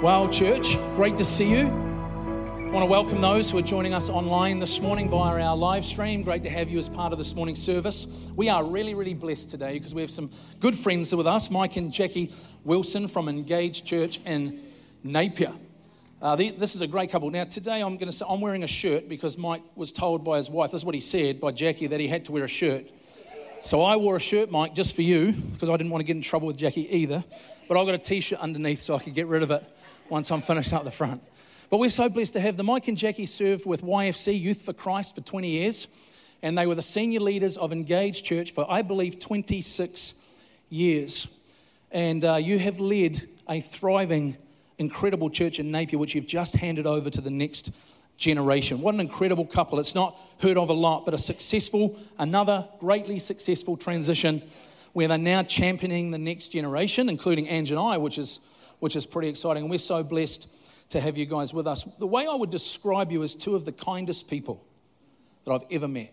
Well, church, great to see you. I want to welcome those who are joining us online this morning via our live stream. Great to have you as part of this morning's service. We are really, really blessed today because we have some good friends with us, Mike and Jackie Wilson from Engaged Church in Napier. Uh, this is a great couple. Now, today I'm going to say I'm wearing a shirt because Mike was told by his wife, this is what he said by Jackie, that he had to wear a shirt. So I wore a shirt, Mike, just for you because I didn't want to get in trouble with Jackie either. But I got a t shirt underneath so I could get rid of it once I'm finished up the front. But we're so blessed to have them. Mike and Jackie served with YFC, Youth for Christ, for 20 years, and they were the senior leaders of Engaged Church for, I believe, 26 years. And uh, you have led a thriving, incredible church in Napier, which you've just handed over to the next generation. What an incredible couple. It's not heard of a lot, but a successful, another greatly successful transition where they're now championing the next generation, including Ange and I, which is which is pretty exciting. And we're so blessed to have you guys with us. The way I would describe you as two of the kindest people that I've ever met,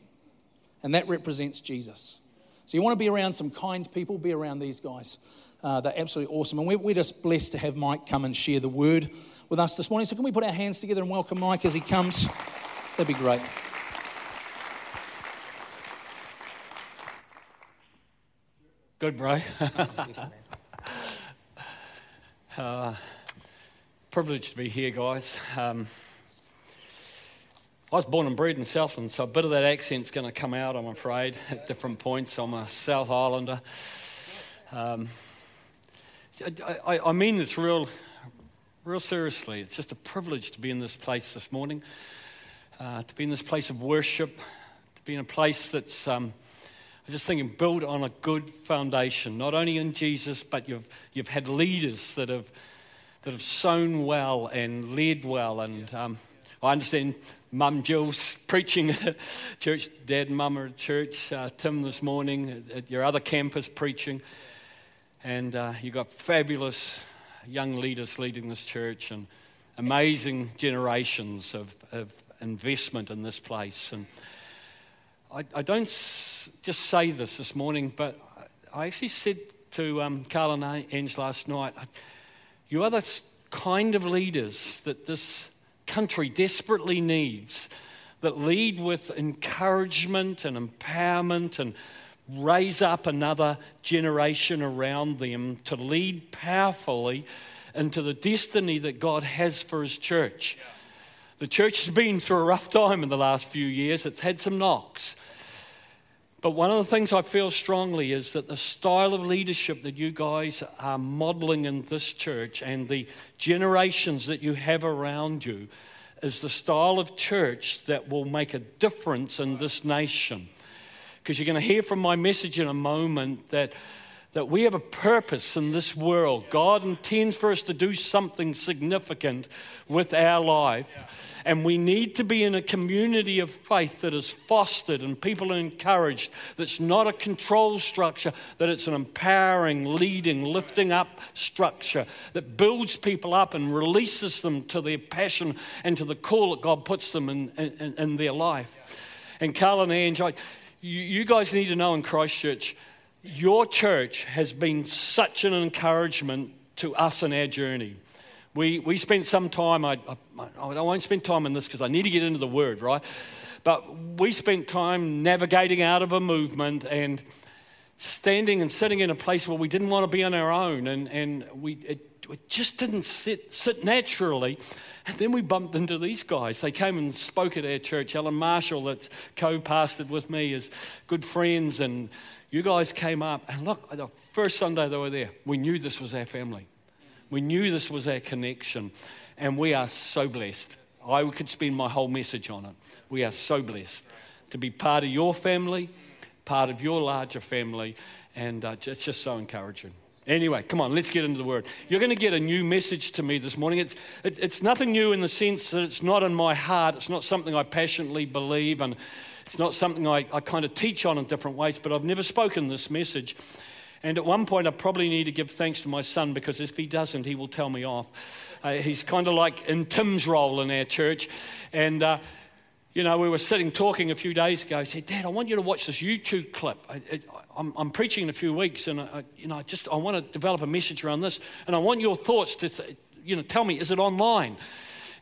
and that represents Jesus. So you want to be around some kind people, be around these guys. Uh, they're absolutely awesome. And we're, we're just blessed to have Mike come and share the word with us this morning. So, can we put our hands together and welcome Mike as he comes? That'd be great. Good, bro. Uh, privileged to be here, guys. Um, I was born and bred in Southland, so a bit of that accent's going to come out, I'm afraid, at different points. I'm a South Islander. Um, I, I, mean this real, real seriously. It's just a privilege to be in this place this morning, uh, to be in this place of worship, to be in a place that's. Um, I'm just thinking, build on a good foundation, not only in Jesus, but you've, you've had leaders that have, that have sown well and led well. And um, I understand Mum Jill's preaching at church, Dad and Mum are at church, uh, Tim this morning at, at, your other campus preaching. And uh, you've got fabulous young leaders leading this church and amazing generations of, of investment in this place. And I, I don't s- just say this this morning, but I actually said to um, Carl and Ange last night, you are the kind of leaders that this country desperately needs, that lead with encouragement and empowerment and raise up another generation around them to lead powerfully into the destiny that God has for His church. The church has been through a rough time in the last few years, it's had some knocks. But one of the things I feel strongly is that the style of leadership that you guys are modeling in this church and the generations that you have around you is the style of church that will make a difference in this nation. Because you're going to hear from my message in a moment that that we have a purpose in this world. God intends for us to do something significant with our life. And we need to be in a community of faith that is fostered and people are encouraged, that's not a control structure, that it's an empowering, leading, lifting up structure that builds people up and releases them to their passion and to the call that God puts them in, in, in their life. And Carl and Ange, I, you, you guys need to know in Christchurch, your church has been such an encouragement to us in our journey. We, we spent some time, I, I, I won't spend time on this because I need to get into the word, right? But we spent time navigating out of a movement and standing and sitting in a place where we didn't want to be on our own. And, and we, it, it just didn't sit, sit naturally. And then we bumped into these guys. They came and spoke at our church. Alan Marshall, that's co pastored with me, is good friends. And you guys came up, and look, the first Sunday they were there, we knew this was our family. We knew this was our connection, and we are so blessed. I could spend my whole message on it. We are so blessed to be part of your family, part of your larger family, and uh, it's just so encouraging. Anyway, come on, let's get into the word. You're going to get a new message to me this morning. It's, it, it's nothing new in the sense that it's not in my heart, it's not something I passionately believe, and it's not something I, I kind of teach on in different ways, but I've never spoken this message. And at one point, I probably need to give thanks to my son because if he doesn't, he will tell me off. Uh, he's kind of like in Tim's role in our church. And, uh, you know, we were sitting talking a few days ago. He said, Dad, I want you to watch this YouTube clip. I, am preaching in a few weeks, and I, you know, I just I want to develop a message around this, and I want your thoughts to you know, tell me, is it online?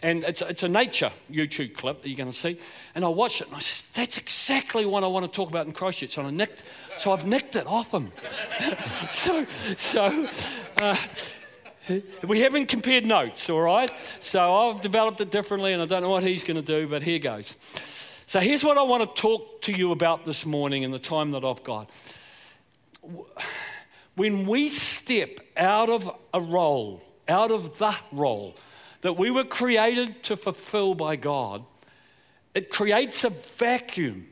And it's, it's a nature YouTube clip that you're going to see. And I watched it and I said, that's exactly what I want to talk about in Christchurch. And I nicked, so I've nicked it off him. so, so uh, we haven't compared notes, all right? So I've developed it differently and I don't know what he's going to do, but here goes. So here's what I want to talk to you about this morning in the time that I've got. When we step out of a role, out of the role, that we were created to fulfill by God, it creates a vacuum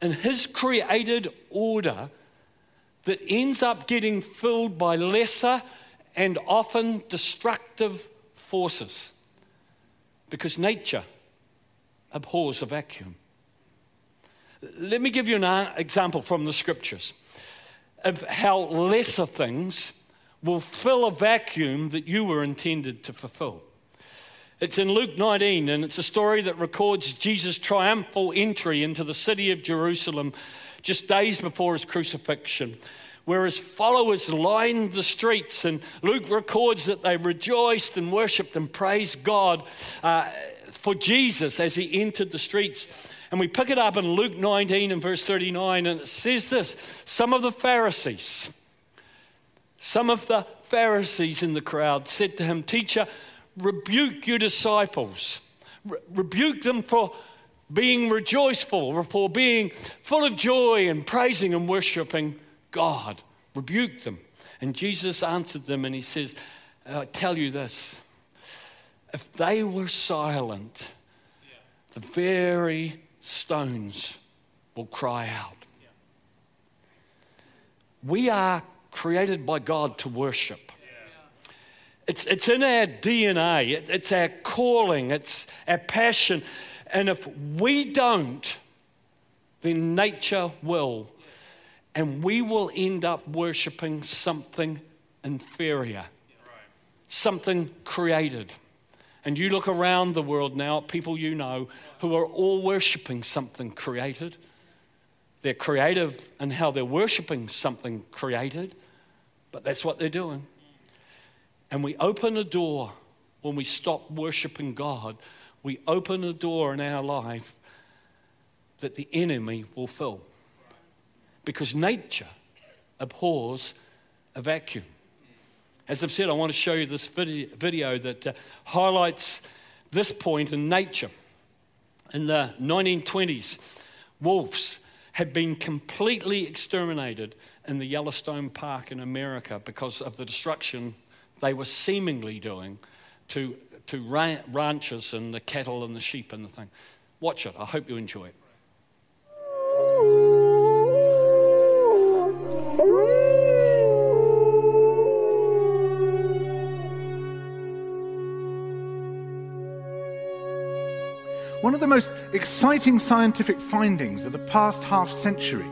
in His created order that ends up getting filled by lesser and often destructive forces. Because nature abhors a vacuum. Let me give you an uh, example from the scriptures of how lesser things will fill a vacuum that you were intended to fulfill. It's in Luke 19, and it's a story that records Jesus' triumphal entry into the city of Jerusalem just days before his crucifixion, where his followers lined the streets. And Luke records that they rejoiced and worshiped and praised God uh, for Jesus as he entered the streets. And we pick it up in Luke 19 and verse 39, and it says this Some of the Pharisees, some of the Pharisees in the crowd said to him, Teacher, rebuke your disciples. Re- rebuke them for being rejoiceful, for being full of joy and praising and worshiping God. rebuked them. And Jesus answered them and he says, I tell you this if they were silent, the very stones will cry out. We are created by God to worship. It's, it's in our DNA, it, it's our calling, it's our passion. And if we don't, then nature will. And we will end up worshiping something inferior, something created. And you look around the world now at people you know who are all worshiping something created. They're creative in how they're worshiping something created, but that's what they're doing. And we open a door when we stop worshiping God, we open a door in our life that the enemy will fill. Because nature abhors a vacuum. As I've said, I want to show you this video that uh, highlights this point in nature. In the 1920s, wolves had been completely exterminated in the Yellowstone Park in America because of the destruction they were seemingly doing to, to ranches and the cattle and the sheep and the thing. Watch it. I hope you enjoy it. One of the most exciting scientific findings of the past half century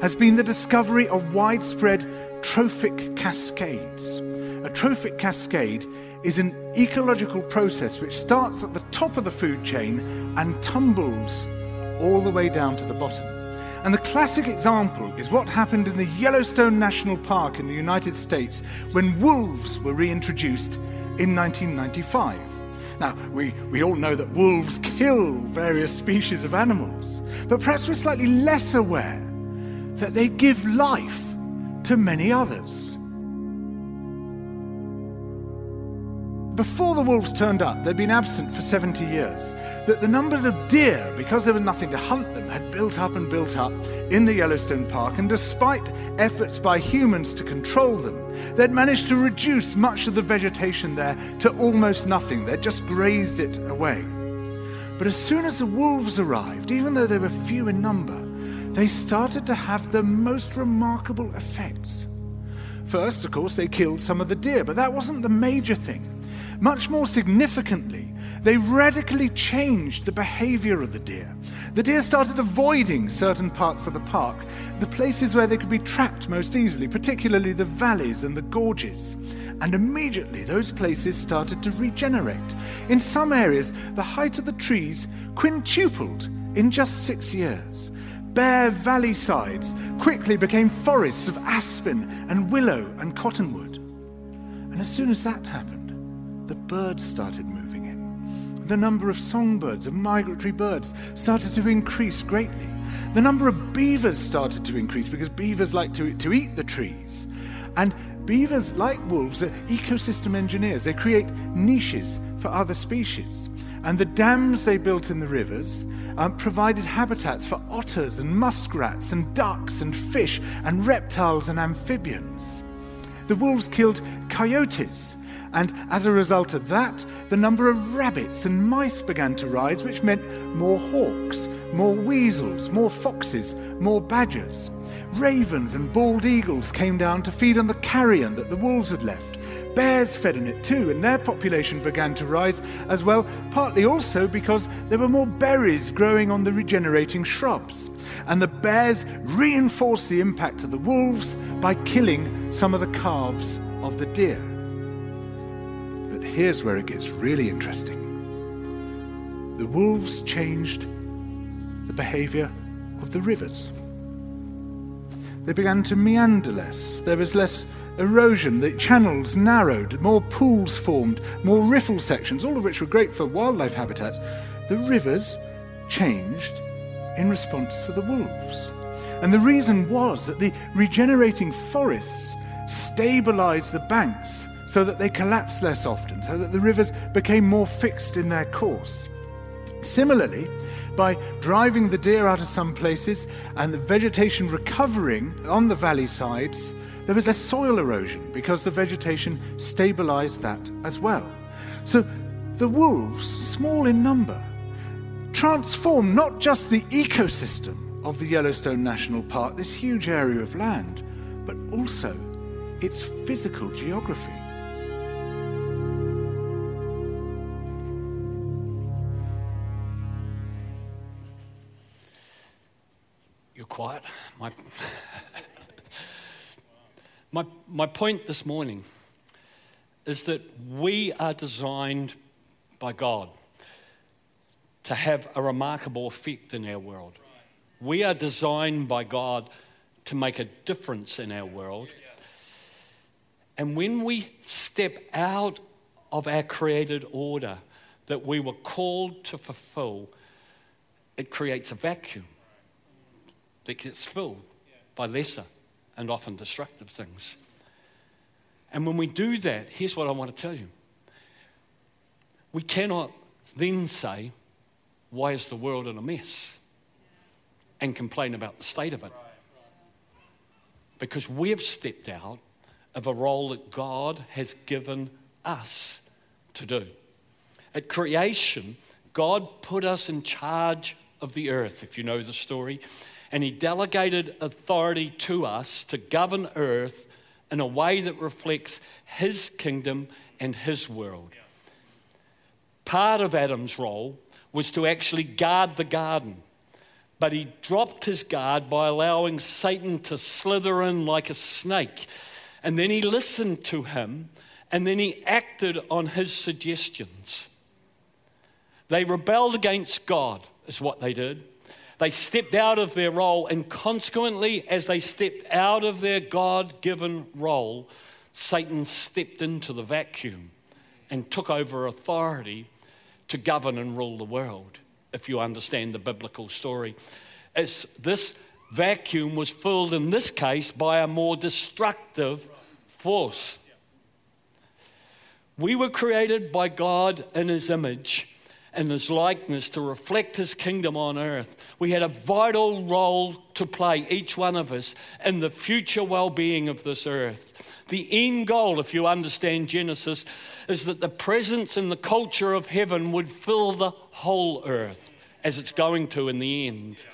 has been the discovery of widespread trophic cascades. A trophic cascade is an ecological process which starts at the top of the food chain and tumbles all the way down to the bottom. And the classic example is what happened in the Yellowstone National Park in the United States when wolves were reintroduced in 1995. Now, we, we all know that wolves kill various species of animals, but perhaps we're slightly less aware that they give life to many others. Before the wolves turned up, they'd been absent for 70 years, that the numbers of deer, because there was nothing to hunt them, had built up and built up in the Yellowstone Park, and despite efforts by humans to control them, they'd managed to reduce much of the vegetation there to almost nothing. They'd just grazed it away. But as soon as the wolves arrived, even though they were few in number, they started to have the most remarkable effects. First, of course, they killed some of the deer, but that wasn't the major thing. Much more significantly, they radically changed the behavior of the deer. The deer started avoiding certain parts of the park, the places where they could be trapped most easily, particularly the valleys and the gorges. And immediately those places started to regenerate. In some areas, the height of the trees quintupled in just six years. Bare valley sides quickly became forests of aspen and willow and cottonwood. And as soon as that happened, the birds started moving in. The number of songbirds, of migratory birds, started to increase greatly. The number of beavers started to increase because beavers like to, to eat the trees. And beavers, like wolves, are ecosystem engineers. They create niches for other species. And the dams they built in the rivers um, provided habitats for otters and muskrats and ducks and fish and reptiles and amphibians. The wolves killed coyotes, and as a result of that, the number of rabbits and mice began to rise, which meant more hawks, more weasels, more foxes, more badgers. Ravens and bald eagles came down to feed on the carrion that the wolves had left. Bears fed on it too, and their population began to rise as well, partly also because there were more berries growing on the regenerating shrubs. And the bears reinforced the impact of the wolves by killing some of the calves of the deer. Here's where it gets really interesting the wolves changed the behavior of the rivers. They began to meander less. There was less erosion. The channels narrowed, more pools formed, more riffle sections, all of which were great for wildlife habitats. The rivers changed in response to the wolves. And the reason was that the regenerating forests stabilized the banks so that they collapsed less often, so that the rivers became more fixed in their course. Similarly, by driving the deer out of some places and the vegetation recovering on the valley sides, there was a soil erosion because the vegetation stabilized that as well. So the wolves, small in number, transformed not just the ecosystem of the Yellowstone National Park, this huge area of land, but also its physical geography. Quiet. My, my, my point this morning is that we are designed by God to have a remarkable effect in our world. We are designed by God to make a difference in our world. And when we step out of our created order that we were called to fulfill, it creates a vacuum that gets filled by lesser and often destructive things. And when we do that, here's what I want to tell you. We cannot then say, Why is the world in a mess? and complain about the state of it. Because we have stepped out of a role that God has given us to do. At creation, God put us in charge of the earth, if you know the story and he delegated authority to us to govern earth in a way that reflects his kingdom and his world. Part of Adam's role was to actually guard the garden, but he dropped his guard by allowing Satan to slither in like a snake. And then he listened to him, and then he acted on his suggestions. They rebelled against God, is what they did. They stepped out of their role, and consequently, as they stepped out of their God given role, Satan stepped into the vacuum and took over authority to govern and rule the world, if you understand the biblical story. This vacuum was filled, in this case, by a more destructive force. We were created by God in His image and his likeness to reflect his kingdom on earth. We had a vital role to play, each one of us, in the future well being of this earth. The end goal, if you understand Genesis, is that the presence and the culture of heaven would fill the whole earth, as it's going to in the end.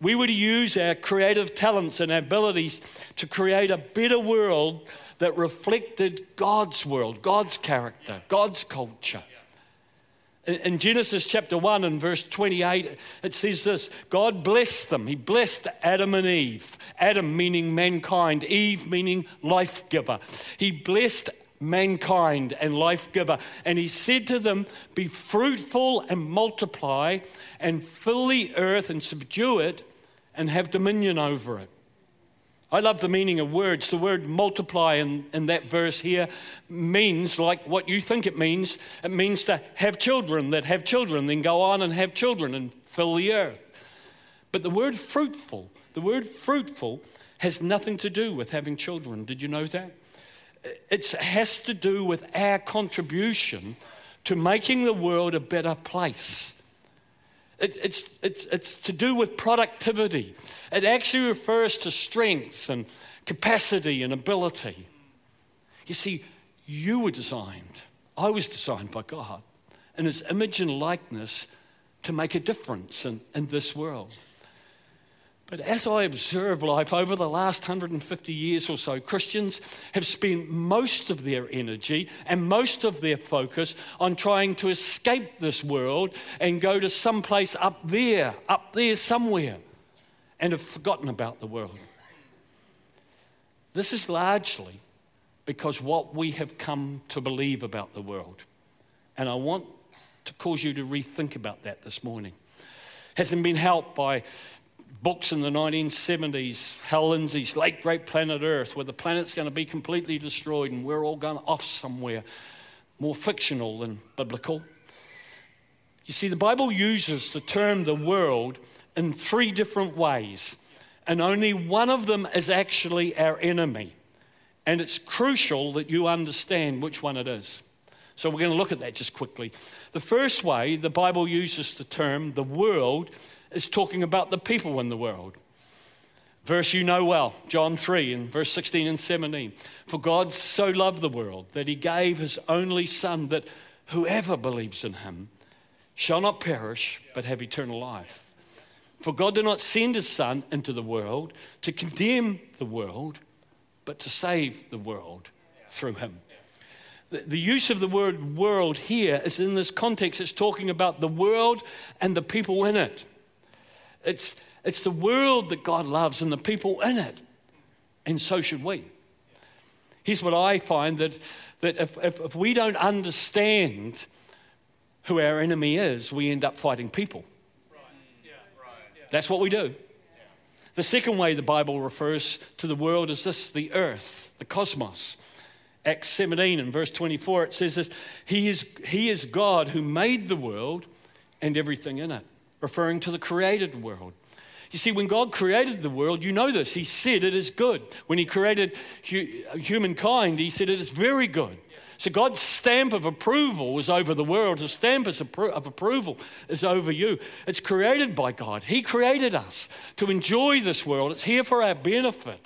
We were to use our creative talents and abilities to create a better world that reflected God's world, God's character, God's culture. In Genesis chapter 1 and verse 28, it says this God blessed them. He blessed Adam and Eve. Adam meaning mankind, Eve meaning life giver. He blessed mankind and life giver. And he said to them, Be fruitful and multiply, and fill the earth and subdue it, and have dominion over it. I love the meaning of words. The word multiply in, in that verse here means like what you think it means. It means to have children that have children, then go on and have children and fill the earth. But the word fruitful, the word fruitful has nothing to do with having children. Did you know that? It has to do with our contribution to making the world a better place. It, it's, it's, it's to do with productivity. It actually refers to strengths and capacity and ability. You see, you were designed, I was designed by God in His image and likeness to make a difference in, in this world. But as I observe life over the last 150 years or so, Christians have spent most of their energy and most of their focus on trying to escape this world and go to some place up there, up there somewhere, and have forgotten about the world. This is largely because what we have come to believe about the world. And I want to cause you to rethink about that this morning. Hasn't been helped by books in the 1970s, Hal Lindsey's Late Great Planet Earth, where the planet's going to be completely destroyed and we're all going off somewhere, more fictional than biblical. You see, the Bible uses the term the world in three different ways, and only one of them is actually our enemy. And it's crucial that you understand which one it is. So we're going to look at that just quickly. The first way the Bible uses the term the world is talking about the people in the world. Verse you know well, John 3 and verse 16 and 17. For God so loved the world that he gave his only Son, that whoever believes in him shall not perish, but have eternal life. For God did not send his Son into the world to condemn the world, but to save the world through him. The use of the word world here is in this context, it's talking about the world and the people in it. It's, it's the world that God loves and the people in it. And so should we. Here's what I find that, that if, if, if we don't understand who our enemy is, we end up fighting people. That's what we do. The second way the Bible refers to the world is this the earth, the cosmos. Acts 17 and verse 24, it says this He is, he is God who made the world and everything in it referring to the created world. You see, when God created the world, you know this. He said it is good. When He created hu- humankind, He said it is very good. So God's stamp of approval is over the world. His stamp of approval is over you. It's created by God. He created us to enjoy this world. It's here for our benefit.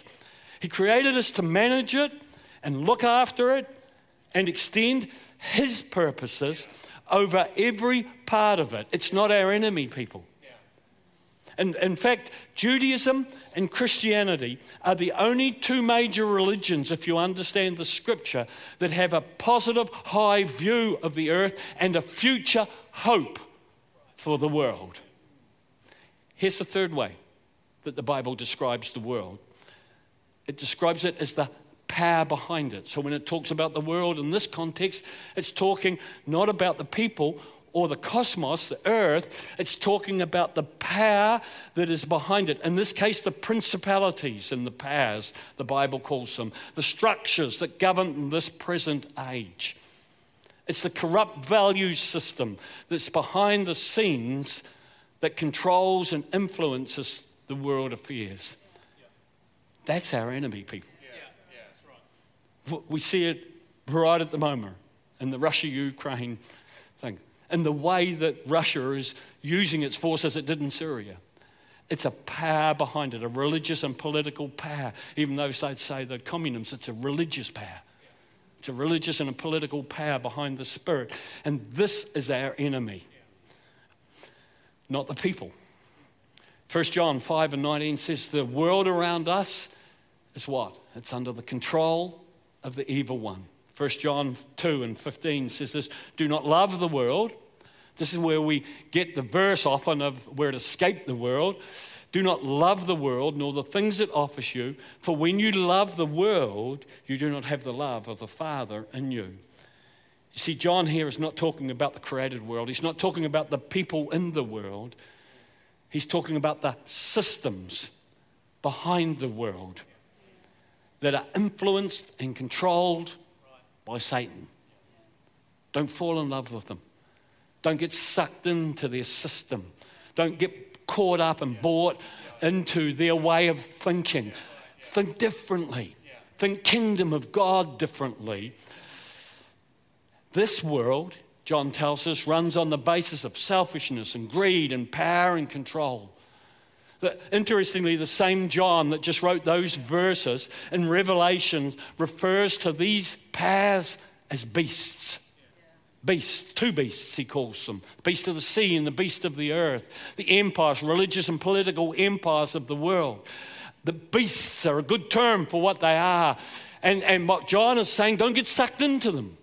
He created us to manage it and look after it and extend His purposes over every part of it. It's not our enemy, people. And in fact, Judaism and Christianity are the only two major religions, if you understand the scripture, that have a positive, high view of the earth and a future hope for the world. Here's the third way that the Bible describes the world it describes it as the power behind it. So when it talks about the world in this context, it's talking not about the people or the cosmos, the earth, it's talking about the power that is behind it. In this case, the principalities and the powers, the Bible calls them, the structures that govern this present age. It's the corrupt value system that's behind the scenes that controls and influences the world affairs. That's our enemy, people. We see it right at the moment in the Russia Ukraine thing, and the way that Russia is using its force as it did in Syria. It's a power behind it, a religious and political power. Even though they'd say that communists, it's a religious power. It's a religious and a political power behind the spirit. And this is our enemy, not the people. 1 John 5 and 19 says, The world around us is what? It's under the control of the evil one. 1 John 2 and 15 says this Do not love the world. This is where we get the verse often of where to escape the world. Do not love the world nor the things it offers you, for when you love the world, you do not have the love of the Father in you. You see, John here is not talking about the created world, he's not talking about the people in the world, he's talking about the systems behind the world. That are influenced and controlled by Satan. Don't fall in love with them. Don't get sucked into their system. Don't get caught up and bought into their way of thinking. Think differently. Think kingdom of God differently. This world, John tells us, runs on the basis of selfishness and greed and power and control. Interestingly, the same John that just wrote those verses in Revelation refers to these powers as beasts. Beasts, two beasts, he calls them the beast of the sea and the beast of the earth, the empires, religious and political empires of the world. The beasts are a good term for what they are. And, and what John is saying, don't get sucked into them.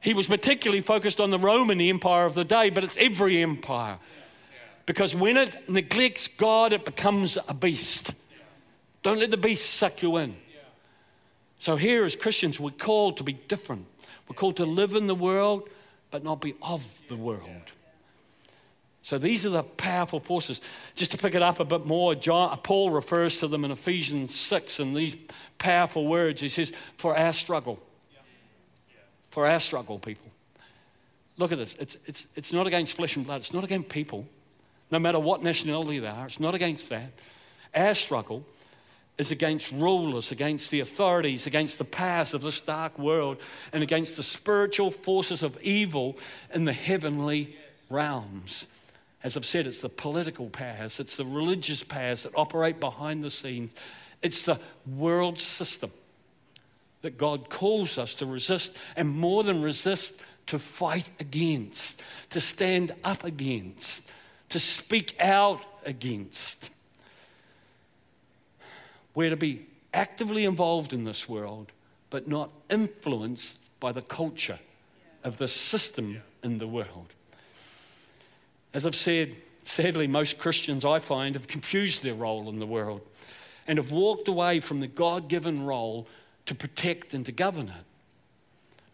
He was particularly focused on the Roman Empire of the day, but it's every empire. Because when it neglects God, it becomes a beast. Don't let the beast suck you in. So, here as Christians, we're called to be different. We're called to live in the world, but not be of the world. So these are the powerful forces. Just to pick it up a bit more, John, uh, Paul refers to them in Ephesians 6 in these powerful words. He says, For our struggle. For our struggle, people. Look at this. It's, it's, it's not against flesh and blood, it's not against people, no matter what nationality they are. It's not against that. Our struggle is against rulers, against the authorities, against the powers of this dark world, and against the spiritual forces of evil in the heavenly realms. As I've said, it's the political powers, it's the religious powers that operate behind the scenes, it's the world system that God calls us to resist, and more than resist, to fight against, to stand up against, to speak out against. We're to be actively involved in this world, but not influenced by the culture of the system in the world. As I've said, sadly, most Christians I find have confused their role in the world and have walked away from the God given role to protect and to govern it,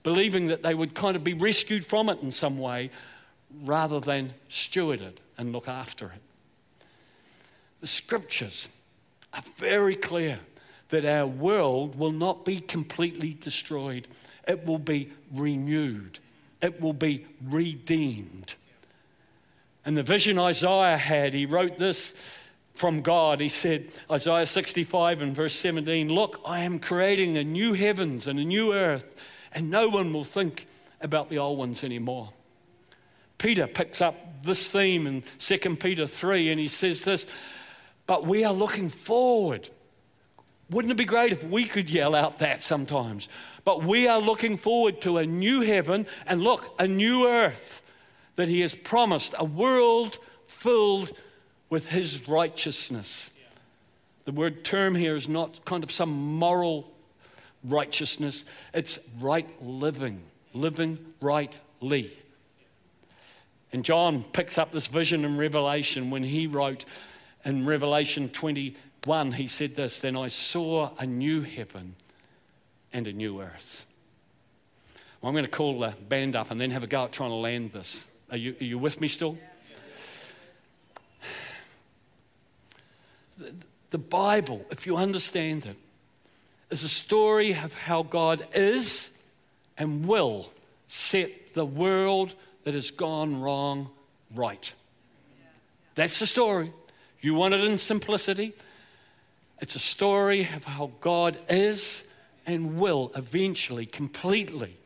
believing that they would kind of be rescued from it in some way rather than steward it and look after it. The scriptures are very clear that our world will not be completely destroyed, it will be renewed, it will be redeemed. And the vision Isaiah had, he wrote this from God. He said, Isaiah 65 and verse 17, Look, I am creating a new heavens and a new earth, and no one will think about the old ones anymore. Peter picks up this theme in 2 Peter 3, and he says this but we are looking forward. Wouldn't it be great if we could yell out that sometimes? But we are looking forward to a new heaven and look, a new earth that He has promised, a world filled with His righteousness. The word term here is not kind of some moral righteousness, it's right living, living rightly. And John picks up this vision in Revelation when he wrote, in Revelation 21, he said this Then I saw a new heaven and a new earth. Well, I'm going to call the band up and then have a go at trying to land this. Are you, are you with me still? The, the Bible, if you understand it, is a story of how God is and will set the world that has gone wrong right. That's the story. You want it in simplicity? It's a story of how God is and will eventually, completely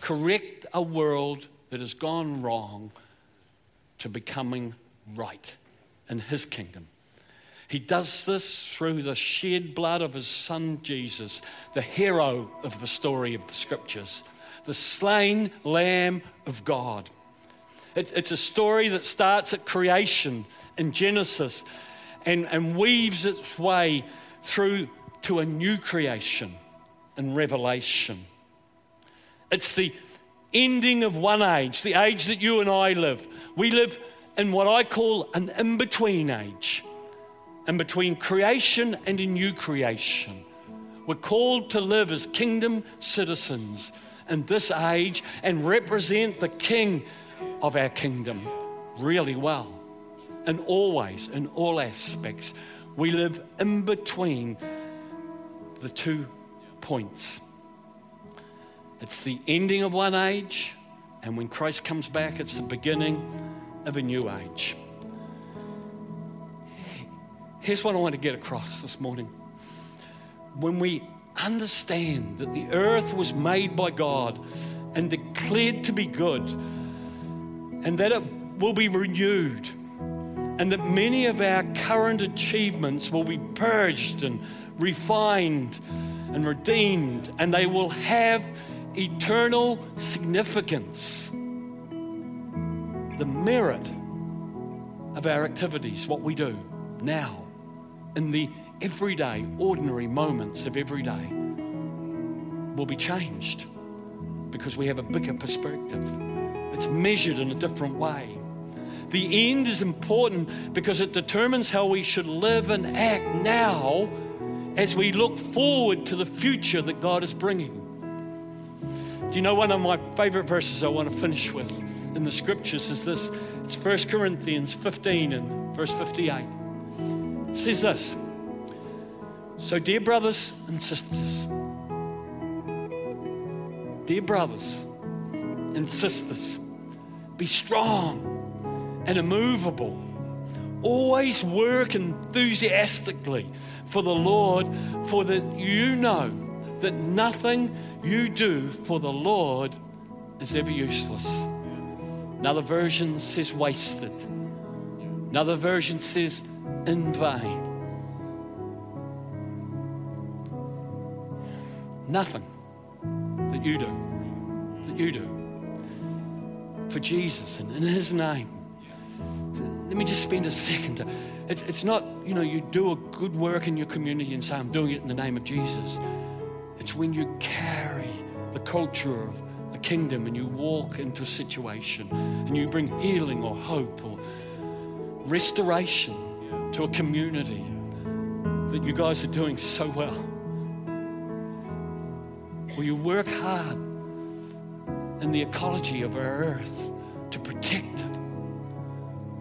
correct a world that has gone wrong to becoming right in His kingdom. He does this through the shed blood of His Son Jesus, the hero of the story of the Scriptures, the slain Lamb of God. it's a story that starts at creation in Genesis and, and weaves its way through to a new creation in Revelation. It's the ending of one age, the age that you and I live. We live in what I call an in between age, in between creation and a new creation. We're called to live as kingdom citizens in this age and represent the king of our kingdom really well and always, in all aspects, we live in between the two points. It's the ending of one age, and when Christ comes back, it's the beginning of a new age. Here's what I want to get across this morning. When we understand that the earth was made by God and declared to be good, and that it will be renewed, and that many of our current achievements will be purged and refined and redeemed, and they will have eternal significance. The merit of our activities, what we do now, in the everyday, ordinary moments of every day, will be changed because we have a bigger perspective. It's measured in a different way. The end is important because it determines how we should live and act now as we look forward to the future that God is bringing. Do you know one of my favorite verses I want to finish with in the scriptures is this? It's 1 Corinthians 15 and verse 58. It says this So, dear brothers and sisters, dear brothers and sisters, be strong and immovable. Always work enthusiastically for the Lord, for that you know that nothing you do for the Lord is ever useless. Another version says wasted. Another version says in vain. Nothing that you do, that you do for Jesus and in His name let me just spend a second. It's, it's not, you know, you do a good work in your community and say, I'm doing it in the name of Jesus. It's when you carry the culture of the kingdom and you walk into a situation and you bring healing or hope or restoration to a community that you guys are doing so well. Will you work hard in the ecology of our earth to protect it?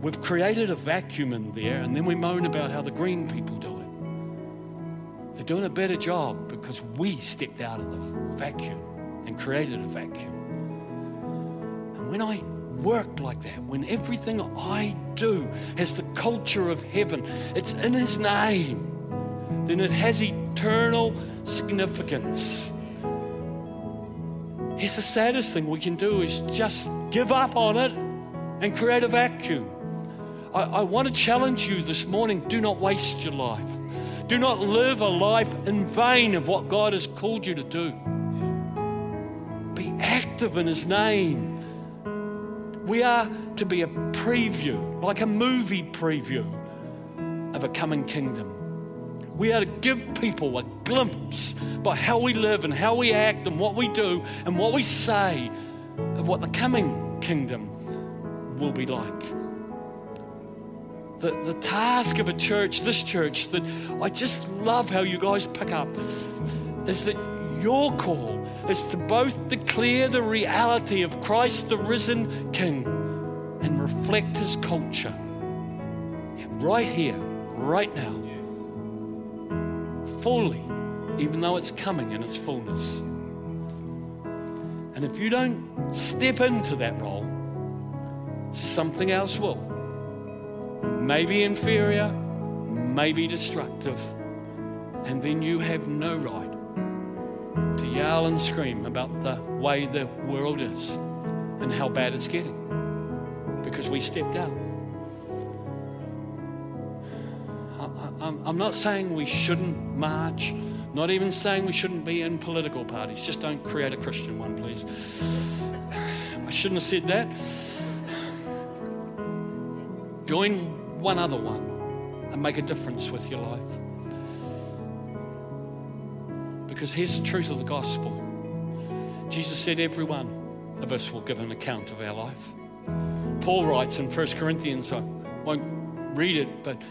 We've created a vacuum in there, and then we moan about how the green people do it. They're doing a better job because we stepped out of the vacuum and created a vacuum. And when I work like that, when everything I do has the culture of heaven, it's in His name, then it has eternal significance. Here's the saddest thing we can do is just give up on it and create a vacuum. I, I want to challenge you this morning do not waste your life. Do not live a life in vain of what God has called you to do. Be active in His name. We are to be a preview, like a movie preview of a coming kingdom. We are to give people a glimpse by how we live and how we act and what we do and what we say of what the coming kingdom will be like. The, the task of a church, this church, that I just love how you guys pick up, is that your call is to both declare the reality of Christ the risen King and reflect his culture. Right here, right now, fully, even though it's coming in its fullness. And if you don't step into that role, something else will maybe inferior, maybe destructive, and then you have no right to yell and scream about the way the world is and how bad it's getting because we stepped out. I'm not saying we shouldn't march, not even saying we shouldn't be in political parties. Just don't create a Christian one, please. I shouldn't have said that. Join one other one and make a difference with your life. Because here's the truth of the gospel Jesus said, Every one of us will give an account of our life. Paul writes in 1 Corinthians, I won't read it, but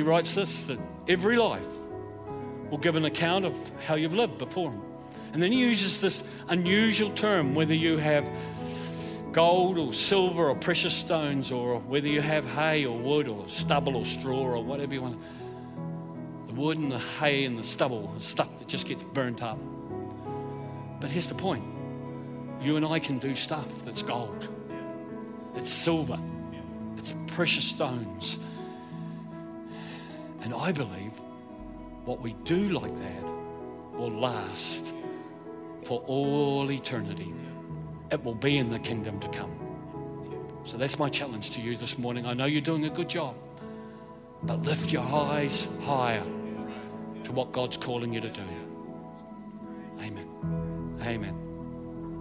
he writes this that every life will give an account of how you've lived before him. And then he uses this unusual term whether you have gold or silver or precious stones, or whether you have hay or wood or stubble or straw or whatever you want. The wood and the hay and the stubble, the stuff that just gets burnt up. But here's the point you and I can do stuff that's gold, it's silver, it's precious stones. And I believe what we do like that will last for all eternity. It will be in the kingdom to come. So that's my challenge to you this morning. I know you're doing a good job, but lift your eyes higher to what God's calling you to do. Amen. Amen.